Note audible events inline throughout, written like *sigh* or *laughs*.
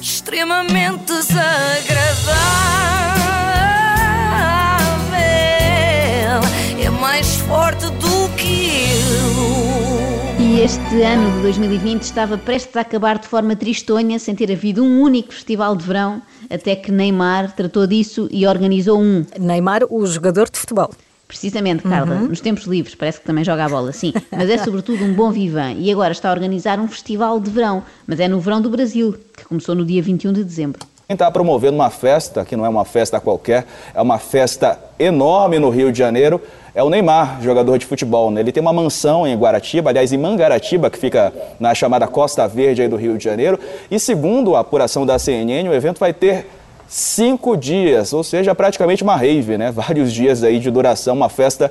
extremamente desagradável. É mais forte do que eu. E este ano de 2020 estava prestes a acabar de forma tristonha, sem ter havido um único festival de verão, até que Neymar tratou disso e organizou um. Neymar, o jogador de futebol. Precisamente, Carla, Uhum. nos tempos livres, parece que também joga a bola, sim, mas é sobretudo um bom vivan e agora está a organizar um festival de verão, mas é no verão do Brasil, que começou no dia 21 de dezembro. Quem está promovendo uma festa, que não é uma festa qualquer, é uma festa enorme no Rio de Janeiro, é o Neymar, jogador de futebol. né? Ele tem uma mansão em Guaratiba, aliás, em Mangaratiba, que fica na chamada Costa Verde aí do Rio de Janeiro. E segundo a apuração da CNN, o evento vai ter cinco dias, ou seja, praticamente uma rave, né? *laughs* Vários dias aí de duração, uma festa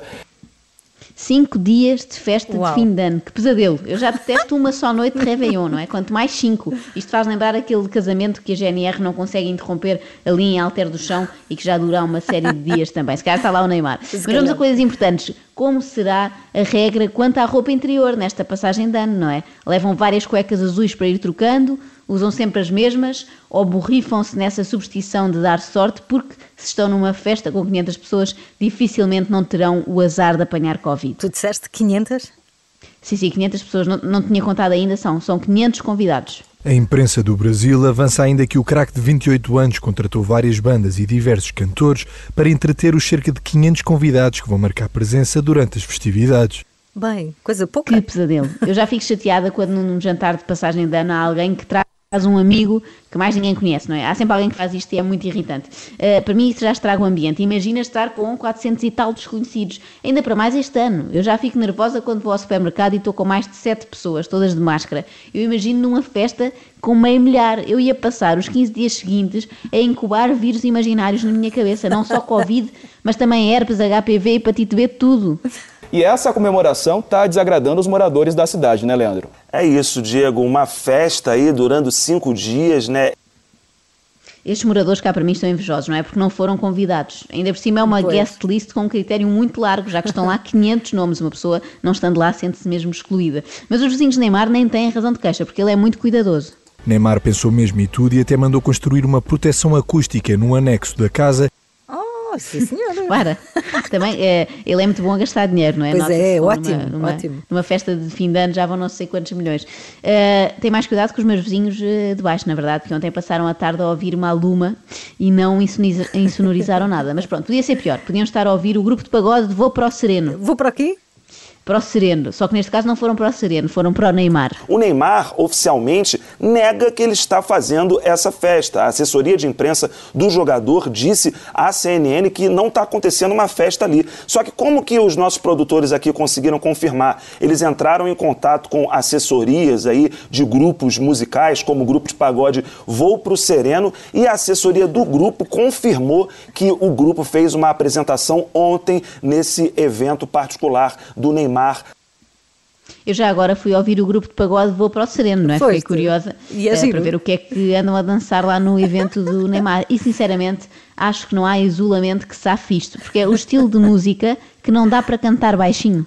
Cinco dias de festa Uau. de fim de ano, que pesadelo. Eu já detesto uma só noite de Réveillon, não é? Quanto mais cinco. Isto faz lembrar aquele casamento que a GNR não consegue interromper ali em Alter do Chão e que já dura uma série de dias também. Se calhar está lá o Neymar. Mas vamos a coisas importantes. Como será a regra quanto à roupa interior nesta passagem de ano, não é? Levam várias cuecas azuis para ir trocando, usam sempre as mesmas ou borrifam-se nessa superstição de dar sorte porque se estão numa festa com 500 pessoas dificilmente não terão o azar de apanhar Covid. Tu disseste 500? Sim, sim, 500 pessoas, não, não tinha contado ainda, são, são 500 convidados. A imprensa do Brasil avança ainda que o craque de 28 anos contratou várias bandas e diversos cantores para entreter os cerca de 500 convidados que vão marcar presença durante as festividades. Bem, coisa pouca. Que pesadelo. Eu já fico chateada quando num jantar de passagem de ano há alguém que traz um amigo que mais ninguém conhece, não é? Há sempre alguém que faz isto e é muito irritante. Uh, para mim isso já estraga o ambiente. Imagina estar com 400 e tal desconhecidos. Ainda para mais este ano. Eu já fico nervosa quando vou ao supermercado e estou com mais de 7 pessoas, todas de máscara. Eu imagino numa festa com meio milhar. Eu ia passar os 15 dias seguintes a incubar vírus imaginários na minha cabeça. Não só Covid, mas também herpes, HPV, hepatite B, tudo. E essa comemoração está desagradando os moradores da cidade, né, Leandro? É isso, Diego. Uma festa aí durando cinco dias, né? Estes moradores cá para mim estão invejosos, não é? Porque não foram convidados. Ainda por cima é uma Pois. guest list com um critério muito largo, já que estão lá *laughs* 500 nomes. Uma pessoa não estando lá sente-se mesmo excluída. Mas os vizinhos de Neymar nem têm razão de queixa, porque ele é muito cuidadoso. Neymar pensou mesmo e tudo e até mandou construir uma proteção acústica no anexo da casa Oh, sim. Para. *laughs* Também, é, ele é muito bom a gastar dinheiro, não é? Pois Nota-se é, numa- ótimo, numa, ótimo. Numa festa de fim de ano já vão não sei quantos milhões. Eh, tem mais cuidado com os meus vizinhos eh, de baixo, na verdade, porque ontem passaram a tarde a ouvir uma aluma e não insonorizaram nada. Mas pronto, podia ser pior. Podiam estar a ouvir o grupo de pagode de Vou para o Sereno. Vou para aqui? Para o Sereno. Só que neste caso não foram para o Sereno, foram para o Neymar. O Neymar oficialmente nega que ele está fazendo essa festa. A assessoria de imprensa do jogador disse à CNN que não está acontecendo uma festa ali. Só que como que os nossos produtores aqui conseguiram confirmar? Eles entraram em contato com assessorias aí de grupos musicais, como o grupo de pagode Vou Pro Sereno, e a assessoria do grupo confirmou que o grupo fez uma apresentação ontem nesse evento particular do Neymar Eu já agora fui ouvir o grupo de pagode Vou para o Sereno, não é? Fiquei curiosa E é eh, para ver o que é que andam a dançar lá no evento do *laughs* Neymar. E sinceramente, acho que não há isolamento que safe isto, porque é o estilo de música que não dá para cantar baixinho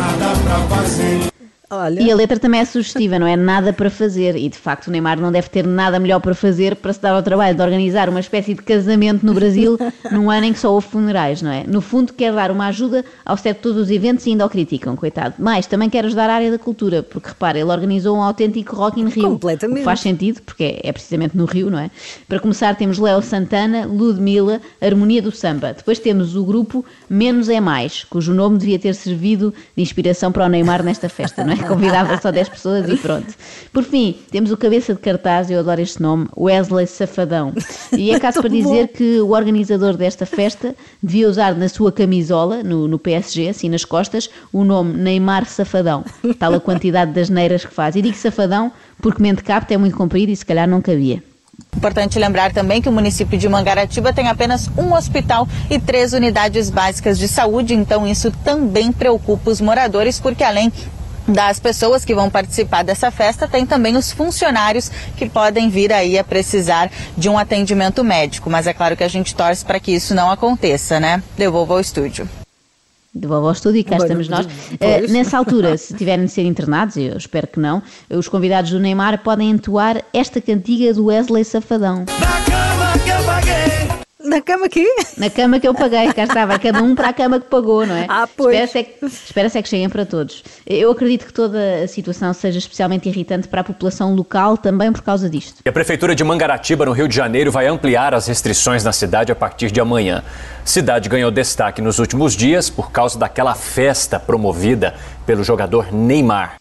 nada pra fazer. Olha, E a letra também é sugestiva, não é? Nada para fazer. E de facto o Neymar não deve ter nada melhor para fazer para se dar ao trabalho de organizar uma espécie de casamento no Brasil *laughs* num ano em que só houve funerais, não é? No fundo, quer dar uma ajuda ao setor dos eventos e ainda o criticam, coitado. Mas também quer ajudar a área da cultura, porque repara, ele organizou um autêntico Rock in Rio. Completamente. O que faz sentido, porque é, é precisamente no Rio, não é? Para começar, temos Léo Santana, Ludmilla, Harmonia do Samba. Depois temos o grupo Menos é Mais, cujo nome devia ter servido de inspiração para o Neymar nesta festa, não é? *laughs* Convidava só 10 pessoas e pronto. Por fim, temos o cabeça de cartaz, eu adoro este nome, Wesley Safadão. E é *laughs* caso para dizer que o organizador desta festa devia usar na sua camisola, no, no PSG, assim nas costas, o nome Neymar Safadão. Tal a quantidade das neiras que faz. E digo Safadão porque mente capta é muito comprido e se calhar não cabia. Importante lembrar também que o município de Mangaratiba tem apenas um hospital e três unidades básicas de saúde, então isso também preocupa os moradores, porque além das pessoas que vão participar dessa festa, tem também os funcionários que podem vir aí a precisar de um atendimento médico. Mas é claro que a gente torce para que isso não aconteça, né? Devolvo ao estúdio. Devolvo ao estúdio e cá estamos nós. Uh, nessa altura, *laughs* se tiverem de ser internados, eu espero que não, os convidados do Neymar podem entoar esta cantiga do Wesley Safadão. Cama. Na cama aqui? Na cama que eu paguei, cá estava, cada um para a cama que pagou, não é? Ah, pois. Espera-se é que, espera é que cheguem para todos. Eu acredito que toda a situação seja especialmente irritante para a população local, também por causa disto. E a Prefeitura de Mangaratiba, no Rio de Janeiro, vai ampliar as restrições na cidade a partir de amanhã. Cidade ganhou destaque nos últimos dias por causa daquela festa promovida pelo jogador Neymar.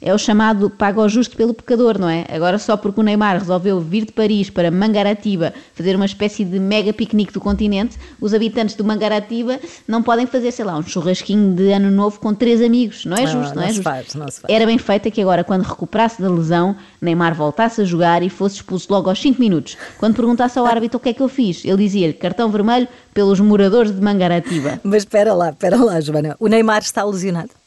É o chamado paga ao justo pelo pecador, não é? Agora só porque o Neymar resolveu vir de Paris para Mangaratiba fazer uma espécie de mega piquenique do continente, os habitantes do Mangaratiba não podem fazer, sei lá, um churrasquinho de ano novo com três amigos. Não é justo, não, não, não é justo. Faz, não. Era bem feita que agora, quando recuperasse da lesão, Neymar voltasse a jogar e fosse expulso logo aos 5 minutos. Quando perguntasse ao árbitro o que é que eu fiz, ele dizia-lhe cartão vermelho pelos moradores de Mangaratiba. Mas espera lá, espera lá, Joana. O Neymar está lesionado?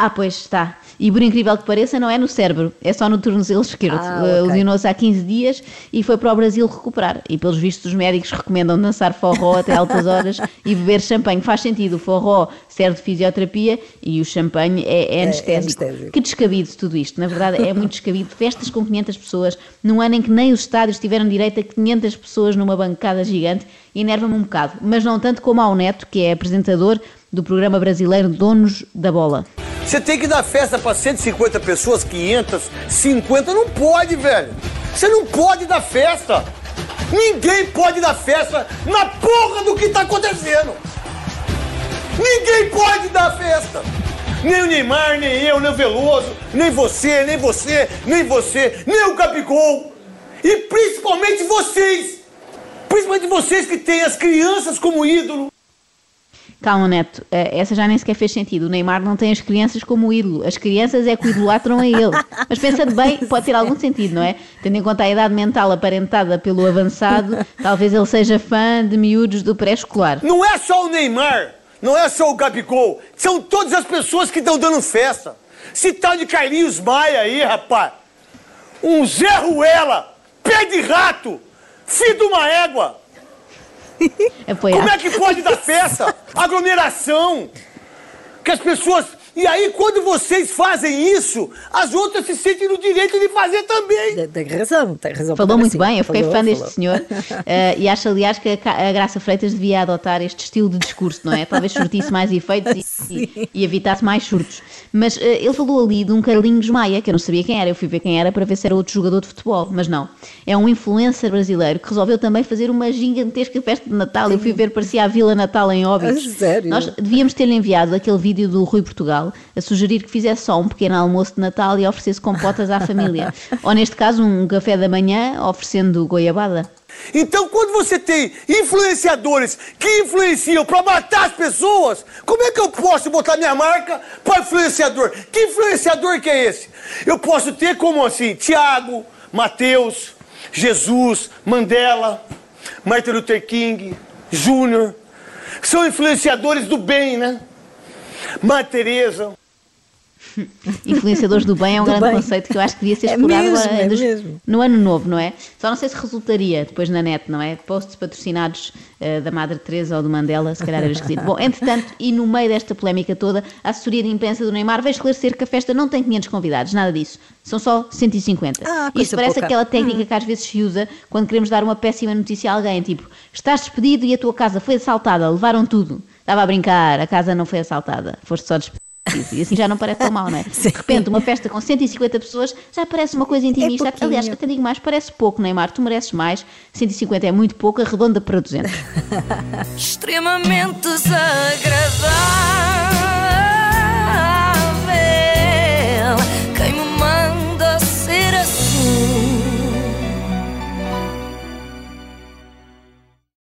Ah, pois está. E por incrível que pareça, não é no cérebro, é só no tornozelo esquerdo. Ah, okay. Lesionou-se há 15 dias e foi para o Brasil recuperar. E pelos vistos, os médicos recomendam dançar forró até altas horas e beber champanhe. Faz sentido, o forró serve de fisioterapia e o champanhe é, é, anestésico. é anestésico. Que descabido tudo isto. Na verdade, é muito descabido. Festas com 500 pessoas, num ano em que nem os estádios tiveram direito a 500 pessoas numa bancada gigante, enerva-me um bocado. Mas não tanto como ao Neto, que é apresentador do programa brasileiro Donos da Bola. Você tem que dar festa para 150 pessoas, 500, 50, não pode, velho. Você não pode dar festa. Ninguém pode dar festa na porra do que tá acontecendo. Ninguém pode dar festa. Nem o Neymar, nem eu, nem o Veloso, nem você, nem você, nem você, nem o Capicol. E principalmente vocês. Principalmente vocês que têm as crianças como ídolo. Calma, Neto, eh, essa já nem sequer fez sentido. O Neymar não tem as crianças como ídolo. As crianças é que o idolatram a ele. Mas pensando bem, *laughs* pode ter algum sentido, não é? Tendo em conta a idade mental aparentada pelo avançado, talvez ele seja fã de miúdos do pré-escolar. Não é só o Neymar, não é só o Gabigol, são todas as pessoas que estão dando festa. Se tal de Carlinhos Maia aí, rapaz, um Zé Ruela, pé de rato, filho de uma égua, *laughs* como é que pode dar festa? Aglomeração! Que as pessoas. E aí, quando vocês fazem isso, as outras se sentem no direito de fazer também. Tem razão, tem razão. Falou muito assim. bem, eu fiquei falou, fã falou. deste senhor. Uh, *laughs* e acho, aliás, que a, Graça Freitas devia adotar este estilo de discurso, não é? Talvez surtisse mais efeitos e, *laughs* e, e, evitasse mais surtos. Mas uh, ele falou ali de um Carlinhos Maia, que eu não sabia quem era. Eu fui ver quem era para ver se era outro jogador de futebol, mas não. É um influencer brasileiro que resolveu também fazer uma gigantesca festa de Natal. Eu fui ver, parecia a Vila Natal em Óbidos. Sério? Nós devíamos ter-lhe enviado aquele vídeo do Rui Portugal a sugerir que fizesse só um pequeno almoço de Natal e oferecesse compotas à família. *laughs* Ou neste caso, um café da manhã oferecendo goiabada. Então, quando você tem influenciadores que influenciam para matar as pessoas, como é que eu posso botar minha marca para influenciador? Que influenciador que é esse? Eu posso ter como assim, Tiago, Mateus, Jesus, Mandela, Martin Luther King, Júnior, são influenciadores do bem, né? Teresa. *laughs* Influenciadores do bem é um do grande bem. conceito que eu acho que devia ser é explorado é mesmo, é mesmo. no ano novo, não é? Só não sei se resultaria depois na net, não é? Posts patrocinados uh, da Madre Teresa ou do Mandela, se calhar era esquisito. Bom, entretanto, e no meio desta polémica toda, a assessoria de imprensa do Neymar veio esclarecer que a festa não tem 500 convidados, nada disso. São só 150. Ah, Isto parece pouca. aquela técnica hum. que às vezes se usa quando queremos dar uma péssima notícia a alguém, tipo, estás despedido e a tua casa foi assaltada, levaram tudo. Estava a brincar, a casa não foi assaltada, foste só despedido. E assim já não parece tão mal, não é? Sim. *laughs* De repente, uma festa com 150 pessoas já parece uma coisa intimista. É Aliás, até digo mais, parece pouco, Neymar. Tu mereces mais. 150 é muito pouco, arredonda para 200. Extremamente desagradável.